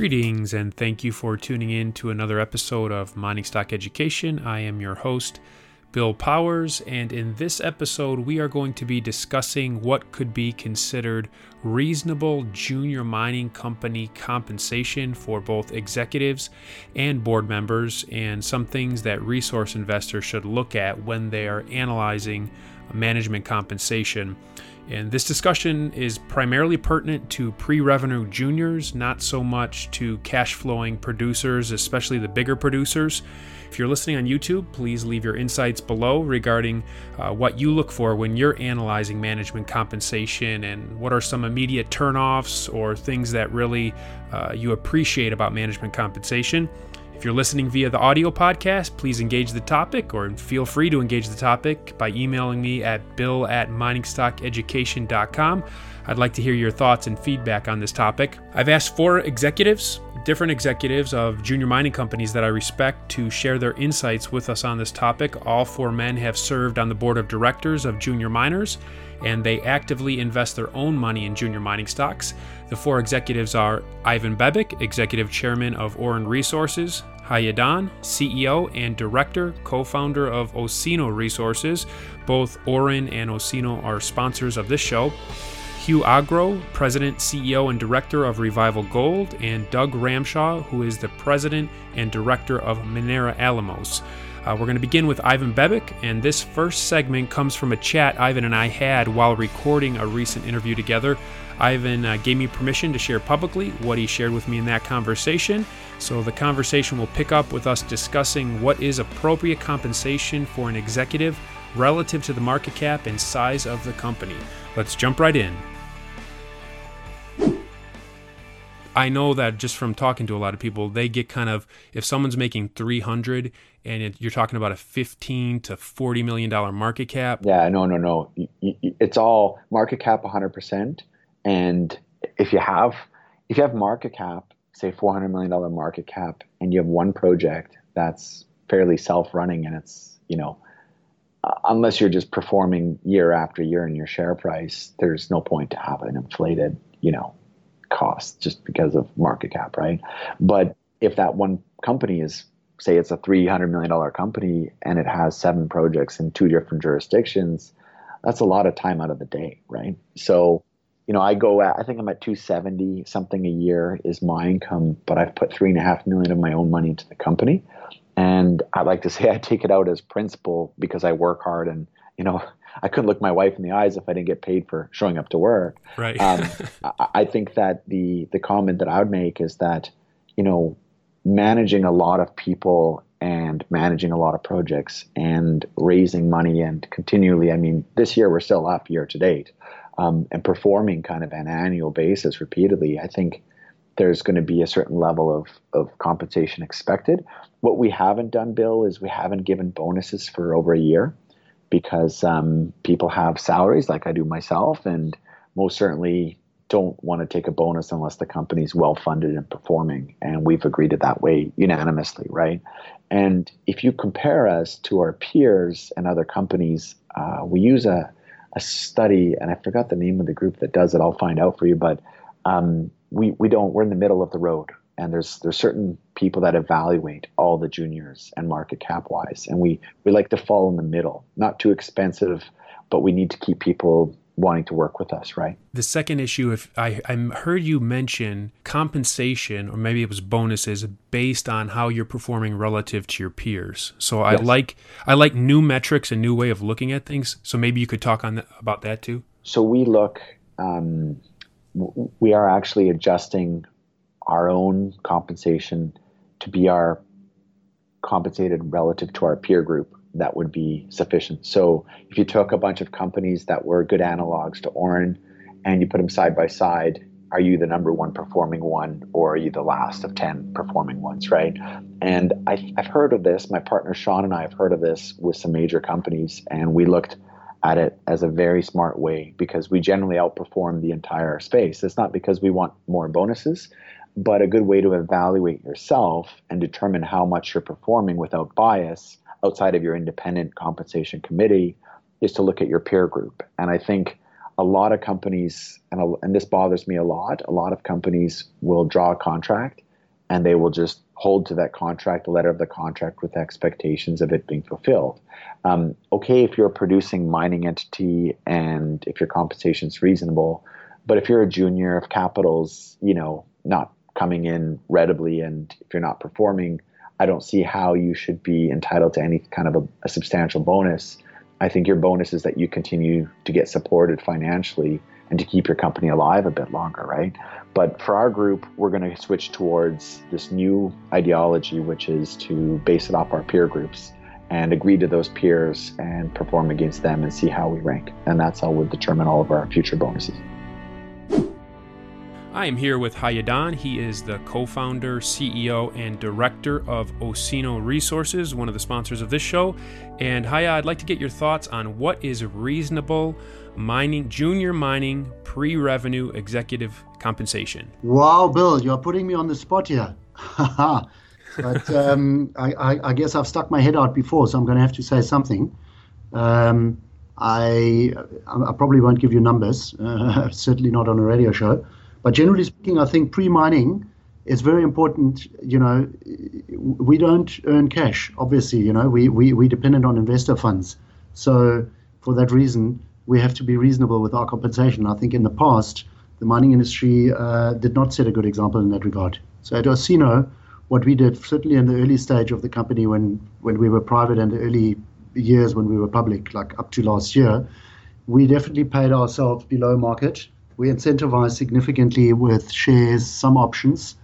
Greetings and thank you for tuning in to another episode of Mining Stock Education. I am your host, Bill Powers, and in this episode, we are going to be discussing what could be considered reasonable junior mining company compensation for both executives and board members, and some things that resource investors should look at when they are analyzing management compensation. And this discussion is primarily pertinent to pre revenue juniors, not so much to cash flowing producers, especially the bigger producers. If you're listening on YouTube, please leave your insights below regarding uh, what you look for when you're analyzing management compensation and what are some immediate turnoffs or things that really uh, you appreciate about management compensation. If you're listening via the audio podcast, please engage the topic or feel free to engage the topic by emailing me at bill at miningstockeducation.com. I'd like to hear your thoughts and feedback on this topic. I've asked four executives, different executives of junior mining companies that I respect, to share their insights with us on this topic. All four men have served on the board of directors of junior miners and they actively invest their own money in junior mining stocks. The four executives are Ivan Bebek, Executive Chairman of Auryn Resources, Heye Daun, CEO and Director, co founder of Osino Resources. Both Auryn and Osino are sponsors of this show. Hugh Agro, President, CEO, and Director of Revival Gold, and Doug Ramshaw, who is the President and Director of Minera Alamos. Uh, we're going to begin with Ivan Bebek, and this first segment comes from a chat Ivan and I had while recording a recent interview together. Ivan uh, gave me permission to share publicly what he shared with me in that conversation. So the conversation will pick up with us discussing what is appropriate compensation for an executive relative to the market cap and size of the company. Let's jump right in. I know that just from talking to a lot of people, they get kind of if someone's making 300 and it, you're talking about a 15 to 40 million dollar market cap. Yeah, no, no, no. It's all market cap 100%. And if you have if you have market cap, say 400 million dollar market cap, and you have one project that's fairly self-running and it's you know unless you're just performing year after year in your share price, there's no point to have an inflated you know cost just because of market cap, right? But if that one company is, say, it's a $300 million company and it has seven projects in two different jurisdictions, that's a lot of time out of the day, right? So, you know, I go at, I think I'm at 270 something a year is my income, but I've put three and a half million of my own money into the company. And I like to say I take it out as principal because I work hard and, you know, I couldn't look my wife in the eyes if I didn't get paid for showing up to work. Right. um, I, I think that the the comment that I would make is that you know managing a lot of people and managing a lot of projects and raising money and continually. I mean, this year we're still up year to date, um, and performing kind of an annual basis repeatedly. I think there's going to be a certain level of, of compensation expected. What we haven't done, Bill, is we haven't given bonuses for over a year because um, people have salaries like I do myself, and most certainly don't want to take a bonus unless the company's well funded and performing. And we've agreed to that way unanimously, right? And if you compare us to our peers and other companies, uh, we use a, a study, and I forgot the name of the group that does it. I'll find out for you, but um, we we don't. We're in the middle of the road and there's there's certain people that evaluate all the juniors and market cap wise. And we we like to fall in the middle not too expensive but we need to keep people wanting to work with us right? The second issue if i i heard you mention compensation or maybe it was bonuses based on how you're performing relative to your peers. So i yes. like i like new metrics and new way of looking at things. So maybe you could talk on that, about that too. So we look um, we are actually adjusting our own compensation to be our compensated relative to our peer group, that would be sufficient. So if you took a bunch of companies that were good analogs to Auryn and you put them side by side, are you the number one performing one or are you the last of 10 performing ones, right? And I, have heard of this. My partner Sean and I have heard of this with some major companies, and we looked at it as a very smart way because we generally outperform the entire space. It's not because we want more bonuses, but a good way to evaluate yourself and determine how much you're performing without bias outside of your independent compensation committee is to look at your peer group. And I think a lot of companies, and, and this bothers me a lot, a lot of companies will draw a contract and they will just hold to that contract, the letter of the contract, with expectations of it being fulfilled. Um, okay, if you're a producing mining entity and if your compensation is reasonable, but if you're a junior, if capital's you know not coming in readily, and if you're not performing, I don't see how you should be entitled to any kind of a, a substantial bonus. I think your bonus is that you continue to get supported financially and to keep your company alive a bit longer, right? But for our group, we're going to switch towards this new ideology, which is to base it off our peer groups and agree to those peers and perform against them and see how we rank. And that's how we'll determine all of our future bonuses. I am here with Heye Daun. He is the co founder, CEO, and director of Osino Resources, one of the sponsors of this show. And Heye, I'd like to get your thoughts on what is reasonable mining, junior mining, pre revenue executive compensation. Wow, Bill, you're putting me on the spot here. but um, I, I, I, guess I've stuck my head out before, so I'm going to have to say something. Um, I, I probably won't give you numbers, uh, certainly not on a radio show. But generally speaking, I think pre-mining is very important. You know, we don't earn cash. Obviously, you know, we we we dependent on investor funds. So for that reason, we have to be reasonable with our compensation. I think in the past, the mining industry uh, did not set a good example in that regard. So at Osino, what we did, certainly in the early stage of the company when when we were private and the early years when we were public, like up to last year, we definitely paid ourselves below market we incentivize significantly with shares, some options.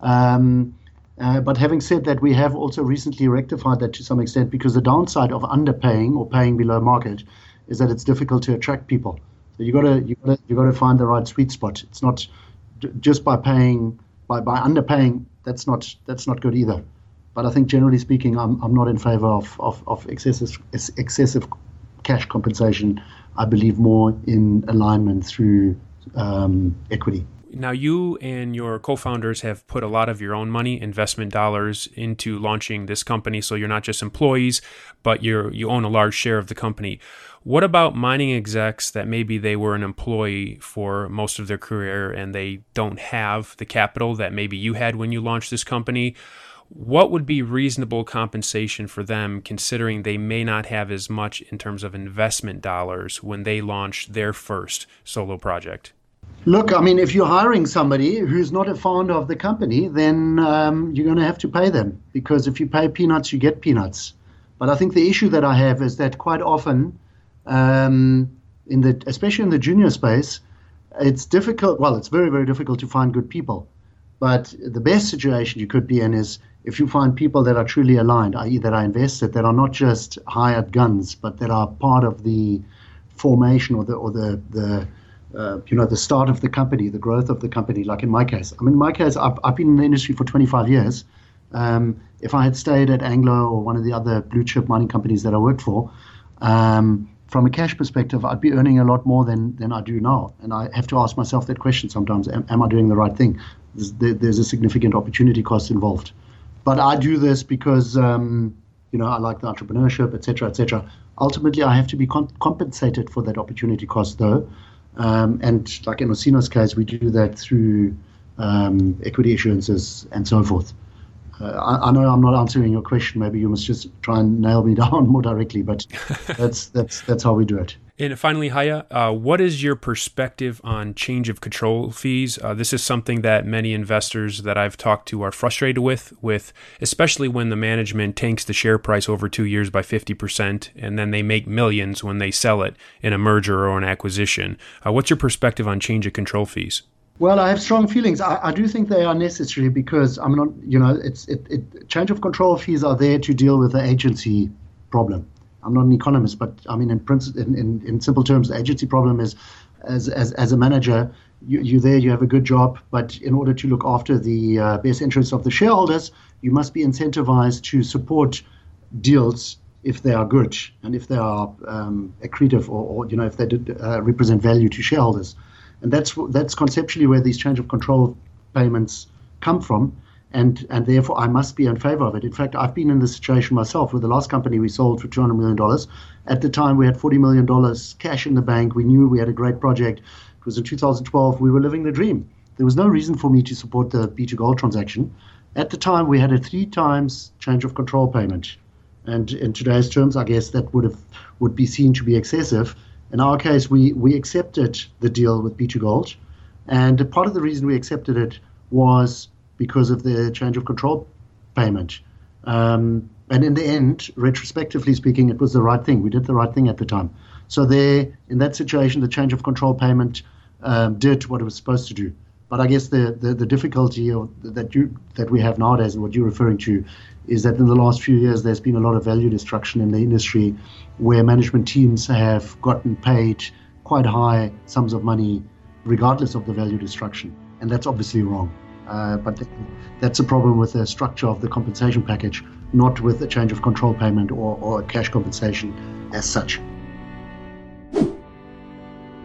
Um, uh, but having said that, we have also recently rectified that to some extent because the downside of underpaying or paying below market is that it's difficult to attract people. So you got to you got to you got to find the right sweet spot. It's not just by paying by by underpaying. That's not that's not good either. But I think generally speaking, I'm I'm not in favor of of, of excessive excessive cash compensation. I believe more in alignment through um, equity. Now, you and your co founders have put a lot of your own money, investment dollars, into launching this company. So you're not just employees, but you're, you own a large share of the company. What about mining execs that maybe they were an employee for most of their career and they don't have the capital that maybe you had when you launched this company? What would be reasonable compensation for them considering they may not have as much in terms of investment dollars when they launch their first solo project? Look, I mean, if you're hiring somebody who's not a founder of the company, then um, you're going to have to pay them because if you pay peanuts, you get peanuts. But I think the issue that I have is that quite often, um, in the especially in the junior space, it's difficult. Well, it's very very difficult to find good people. But the best situation you could be in is if you find people that are truly aligned, i.e., that are invested, that are not just hired guns, but that are part of the formation or the or the the uh, you know, the start of the company, the growth of the company, like in my case. I mean, in my case, I've, I've been in the industry for 25 years. Um, if I had stayed at Anglo or one of the other blue chip mining companies that I worked for, um, from a cash perspective, I'd be earning a lot more than, than I do now. And I have to ask myself that question sometimes am, am I doing the right thing? There's, there's, a significant opportunity cost involved. But I do this because, um, you know, I like the entrepreneurship, et cetera, et cetera. Ultimately, I have to be compensated for that opportunity cost, though. Um, and like in Osino's case, we do that through um, equity issuances and so forth. Uh, I, I, know I'm not answering your question. Maybe you must just try and nail me down more directly, but that's that's that's how we do it. And finally, Heye, uh, what is your perspective on change of control fees? Uh, this is something that many investors that I've talked to are frustrated with, with especially when the management tanks the share price over two years by 50%, and then they make millions when they sell it in a merger or an acquisition. Uh, what's your perspective on change of control fees? Well, I have strong feelings. I, I, do think they are necessary because I'm not, you know, it's it, it change of control fees are there to deal with the agency problem. I'm not an economist, but I mean, in, in, in, in simple terms, the agency problem is as, as, as a manager, you, you're there, you have a good job, but in order to look after the uh, best interests of the shareholders, you must be incentivized to support deals if they are good and if they are um, accretive or, or, you know if they did, uh, represent value to shareholders, and that's that's conceptually where these change of control payments come from and and therefore I must be in favor of it. In fact, I've been in this situation myself with the last company we sold for two hundred million dollars. At the time, we had forty million dollars cash in the bank. We knew we had a great project. It was in 2012. We were living the dream. There was no reason for me to support the B2Gold transaction. At the time, we had a three times change of control payment. And in today's terms, I guess that would have would be seen to be excessive. In our case, we, we accepted the deal with B2Gold. And part of the reason we accepted it was because of the change of control payment. Um, and in the end, retrospectively speaking, it was the right thing. We did the right thing at the time. So there, in that situation, the change of control payment um, did what it was supposed to do. But I guess the, the, the difficulty of, that you that we have nowadays, and what you're referring to, is that in the last few years there's been a lot of value destruction in the industry, where management teams have gotten paid quite high sums of money, regardless of the value destruction, and that's obviously wrong. Uh, but that's a problem with the structure of the compensation package, not with a change of control payment or, or cash compensation as such.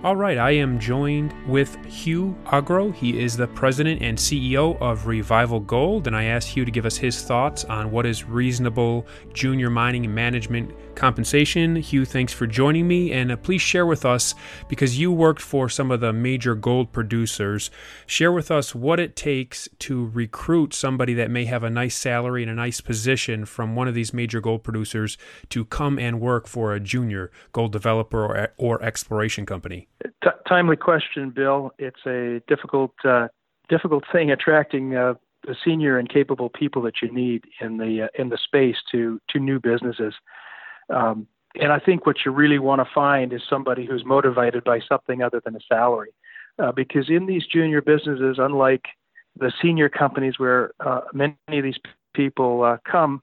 All right, I am joined with Hugh Agro. He is the president and CEO of Revival Gold, and I asked Hugh to give us his thoughts on what is reasonable junior mining and management compensation. Hugh, thanks for joining me, and uh, please share with us because you worked for some of the major gold producers. Share with us what it takes to recruit somebody that may have a nice salary and a nice position from one of these major gold producers to come and work for a junior gold developer or, or exploration company. T- timely question, Bill. It's a difficult uh, difficult thing attracting uh, the senior and capable people that you need in the uh, in the space to to new businesses. Um, and I think what you really want to find is somebody who's motivated by something other than a salary, uh, because in these junior businesses, unlike the senior companies where uh, many of these people uh, come,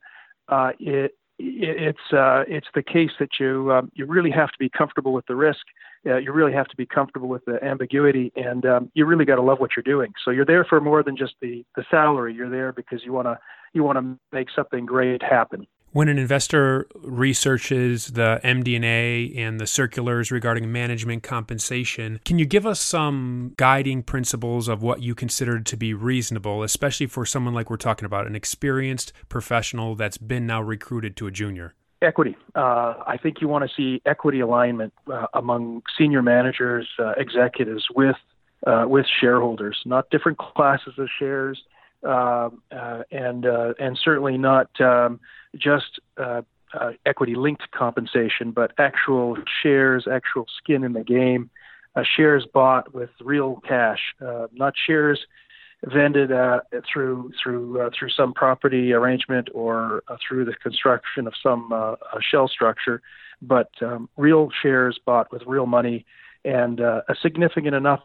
it, it's it's the case that you um, you really have to be comfortable with the risk uh, you really have to be comfortable with the ambiguity, and um, you really got to love what you're doing. So you're there for more than just the the salary. You're there because you want to you want to make something great happen. When an investor researches the MD&A and the circulars regarding management compensation, can you give us some guiding principles of what you consider to be reasonable, especially for someone like we're talking about, an experienced professional that's been now recruited to a junior? Equity. Uh, I think you want to see equity alignment uh, among senior managers, uh, executives with uh, with shareholders, not different classes of shares, um, uh, and uh, and certainly not um, just equity linked compensation, but actual shares, actual skin in the game, shares bought with real cash, not shares vended uh, through through uh, through some property arrangement or uh, through the construction of some uh, shell structure, but um, real shares bought with real money and a significant enough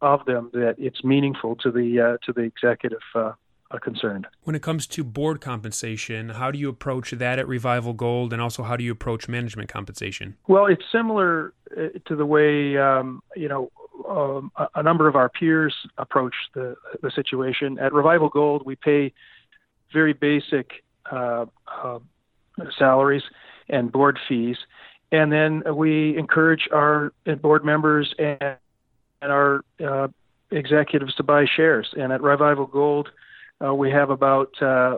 of them that it's meaningful to the uh, to the executive concerned. When it comes to board compensation, how do you approach that at Revival Gold, and also how do you approach management compensation? Well, it's similar to the way um, you know um, a, a, number of our peers approach the, the situation. At Revival Gold, we pay very basic uh, uh, salaries and board fees, and then we encourage our board members and, and our uh, executives to buy shares. And at Revival Gold, uh, we have about 13%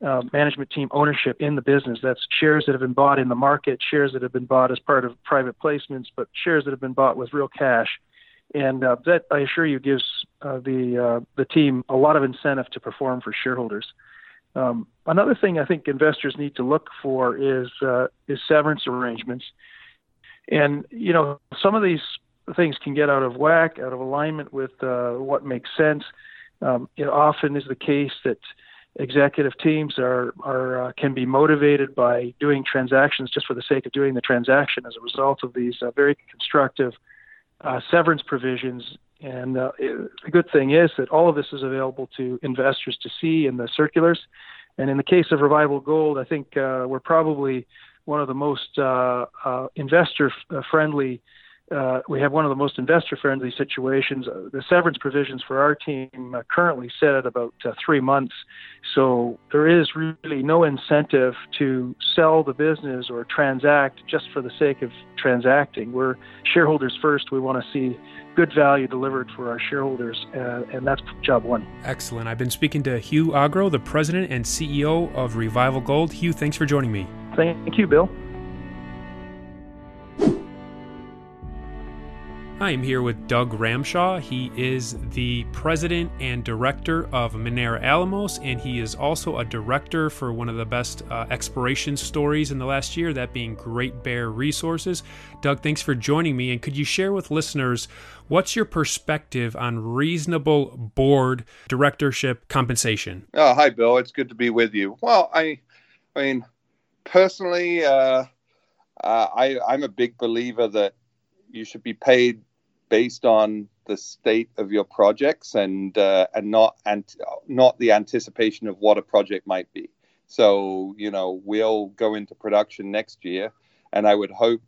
uh, uh, management team ownership in the business. That's shares that have been bought in the market, shares that have been bought as part of private placements, but shares that have been bought with real cash. And uh, that, I assure you, gives uh, the uh, the team a lot of incentive to perform for shareholders. Um, another thing I think investors need to look for is uh, is severance arrangements. And you know, some of these things can get out of whack, out of alignment with uh, what makes sense. Um, it often is the case that executive teams are are uh, can be motivated by doing transactions just for the sake of doing the transaction as a result of these uh, very constructive uh, severance provisions. And uh, it, the good thing is that all of this is available to investors to see in the circulars. And in the case of Revival Gold, I think uh, we're probably one of the most uh, investor friendly uh, we have one of the most investor friendly situations. Uh, the severance provisions for our team uh, currently set at about uh, three months. So there is really no incentive to sell the business or transact just for the sake of transacting. We're shareholders first. We want to see good value delivered for our shareholders, uh, and that's job one. Excellent. I've been speaking to Hugh Agro, the president and CEO of Revival Gold. Hugh, thanks for joining me. Thank you, Bill. I am here with Doug Ramshaw. He is the president and director of Minera Alamos, and he is also a director for one of the best uh, exploration stories in the last year, that being Great Bear Resources. Doug, thanks for joining me. And could you share with listeners what's your perspective on reasonable board directorship compensation? Oh, hi, Bill. It's good to be with you. Well, I, I mean, personally, uh, uh, I, I'm a big believer that you should be paid based on the state of your projects and uh, and not and not the anticipation of what a project might be. So you know we'll go into production next year, and I would hope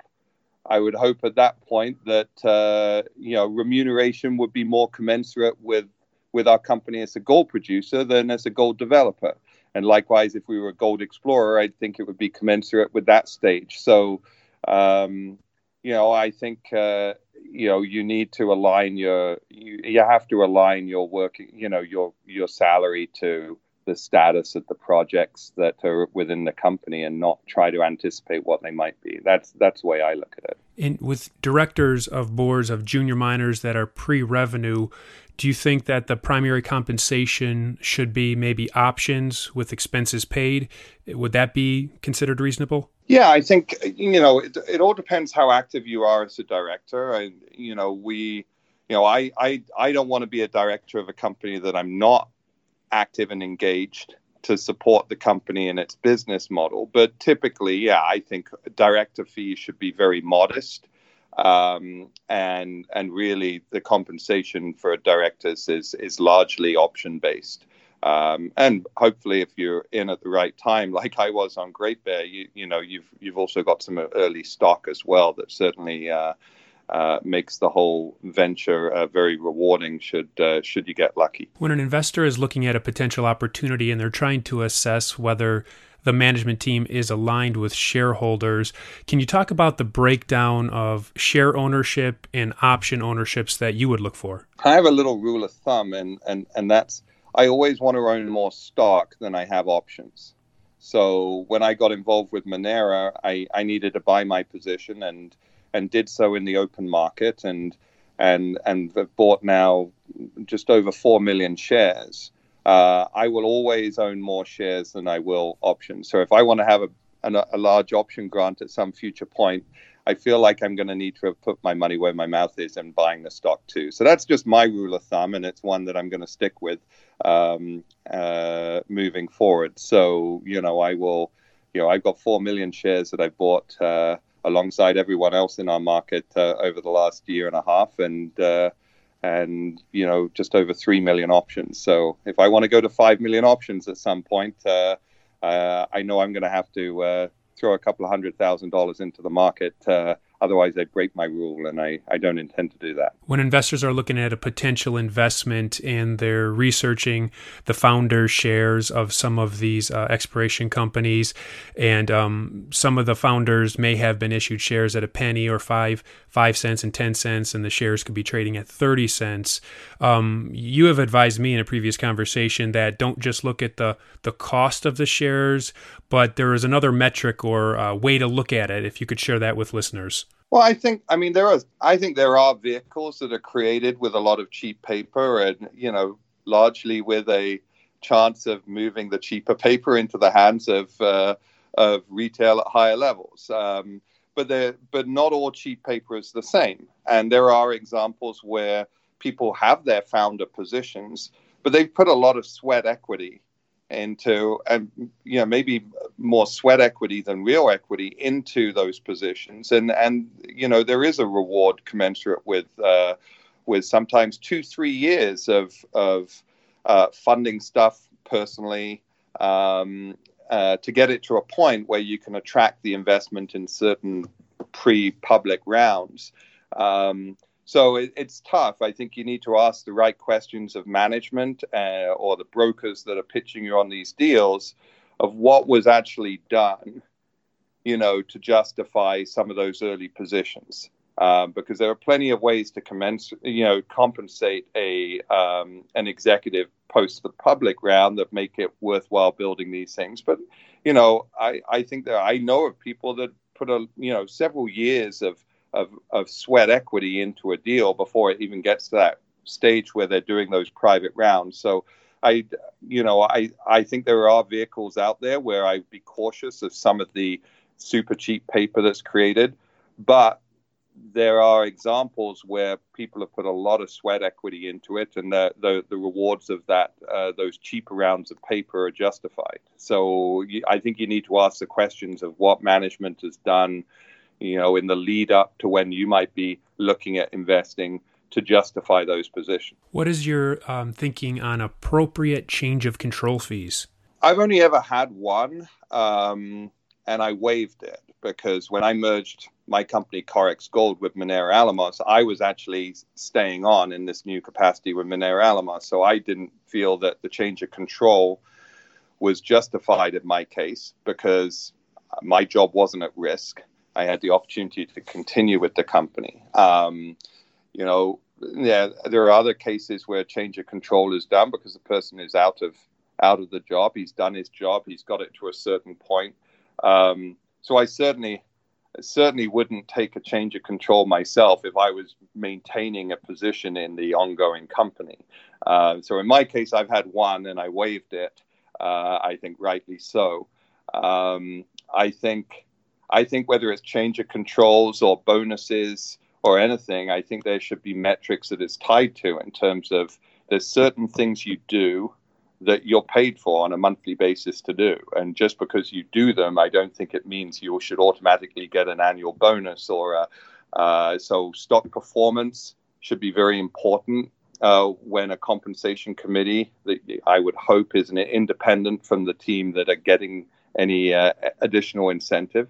I would hope at that point that uh, you know remuneration would be more commensurate with with our company as a gold producer than as a gold developer. And likewise, if we were a gold explorer, I think it would be commensurate with that stage. So, um, you know, I think uh, you know you need to align your you, you have to align your work you know your your salary to the status of the projects that are within the company and not try to anticipate what they might be. That's that's the way i look at it. And with directors of boards of junior miners that are pre-revenue do you think that the primary compensation should be maybe options with expenses paid would that be considered reasonable yeah, I think you know it, it all depends how active you are as a director. And you know, we, you know, I I I don't want to be a director of a company that I'm not active and engaged to support the company and its business model. But typically, yeah, I think director fees should be very modest. Um, and and really, the compensation for directors is is largely option based. Um, and hopefully, if you're in at the right time, like I was on Great Bear, you you know you've you've also got some early stock as well that certainly uh, uh, makes the whole venture uh, very rewarding. Should uh, should you get lucky? When an investor is looking at a potential opportunity and they're trying to assess whether the management team is aligned with shareholders. Can you talk about the breakdown of share ownership and option ownerships that you would look for? I have a little rule of thumb, and and and that's I always want to own more stock than I have options. So when I got involved with Minera, I, I needed to buy my position and and did so in the open market and and and have bought now just over four million shares. Uh, I will always own more shares than I will options. So if I want to have a, a, a large option grant at some future point, I feel like I'm going to need to put my money where my mouth is and buying the stock too. So that's just my rule of thumb, and it's one that I'm going to stick with um, uh, moving forward. So you know, I will. You know, I've got four million shares that I bought uh, alongside everyone else in our market uh, over the last year and a half, and uh, and you know, just over three million options. So if I want to go to five million options at some point, uh, uh, I know I'm going to have to throw a couple of hundred thousand dollars into the market. Otherwise, they break my rule, and I, I don't intend to do that. When investors are looking at a potential investment and they're researching the founder shares of some of these uh, exploration companies, and um, some of the founders may have been issued shares at a penny or five five cents and ten cents, and the shares could be trading at thirty cents. Um, you have advised me in a previous conversation that don't just look at the the cost of the shares, but there is another metric or uh, way to look at it. If you could share that with listeners. Well, I think I mean there are I think there are vehicles that are created with a lot of cheap paper and you know largely with a chance of moving the cheaper paper into the hands of uh, of retail at higher levels. Um, but but not all cheap paper is the same, and there are examples where people have their founder positions, but they've put a lot of sweat equity into and you know maybe more sweat equity than real equity into those positions. And and you know there is a reward commensurate with uh, with sometimes two three years of of uh, funding stuff personally um, uh, to get it to a point where you can attract the investment in certain pre-public rounds. Um, so it, it's tough. I think you need to ask the right questions of management uh, or the brokers that are pitching you on these deals of what was actually done, you know, to justify some of those early positions. Um, because there are plenty of ways to commence, you know, compensate a um, an executive post the public round that make it worthwhile building these things. But you know, I, I think that I know of people that put a you know several years of of, of sweat equity into a deal before it even gets to that stage where they're doing those private rounds. So I, you know, I, I think there are vehicles out there where I'd be cautious of some of the super cheap paper that's created, but there are examples where people have put a lot of sweat equity into it, and the the, the rewards of that uh, those cheaper rounds of paper are justified. So I think you need to ask the questions of what management has done, you know, in the lead up to when you might be looking at investing to justify those positions. What is your um, thinking on appropriate change of control fees? I've only ever had one, um, and I waived it because when I merged my company Corex Gold with Minera Alamos, I was actually staying on in this new capacity with Minera Alamos. So I didn't feel that the change of control was justified in my case because my job wasn't at risk. I had the opportunity to continue with the company. Um, you know, yeah, there are other cases where change of control is done because the person is out of out of the job. He's done his job. He's got it to a certain point. Um, so I certainly certainly wouldn't take a change of control myself if I was maintaining a position in the ongoing company. Uh, so in my case, I've had one and I waived it. Uh, I think rightly so. Um, I think I think whether it's change of controls or bonuses or anything, I think there should be metrics that it's tied to in terms of there's certain things you do that you're paid for on a monthly basis to do. And just because you do them, I don't think it means you should automatically get an annual bonus or a, uh, so stock performance should be very important uh, when a compensation committee that I would hope is independent from the team that are getting any uh, additional incentive.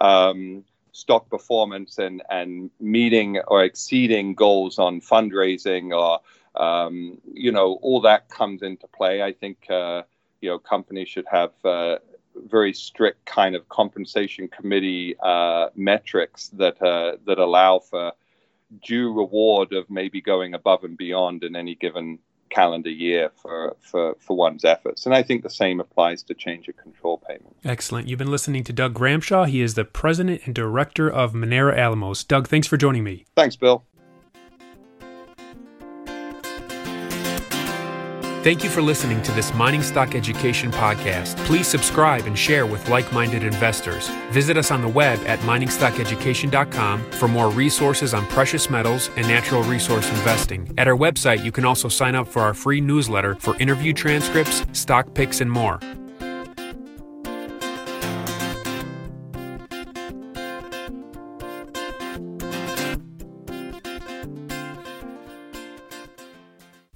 Um, stock performance and, and meeting or exceeding goals on fundraising or um, you know, all that comes into play. I think, uh, you know, companies should have uh, very strict kind of compensation committee uh, metrics that uh, that allow for due reward of maybe going above and beyond in any given calendar year for, for, for one's efforts. And I think the same applies to change of control payment. Excellent. You've been listening to Doug Ramshaw. He is the president and director of Minera Alamos. Doug, thanks for joining me. Thanks, Bill. Thank you for listening to this Mining Stock Education podcast. Please subscribe and share with like minded investors. Visit us on the web at miningstockeducation.com for more resources on precious metals and natural resource investing. At our website, you can also sign up for our free newsletter for interview transcripts, stock picks, and more.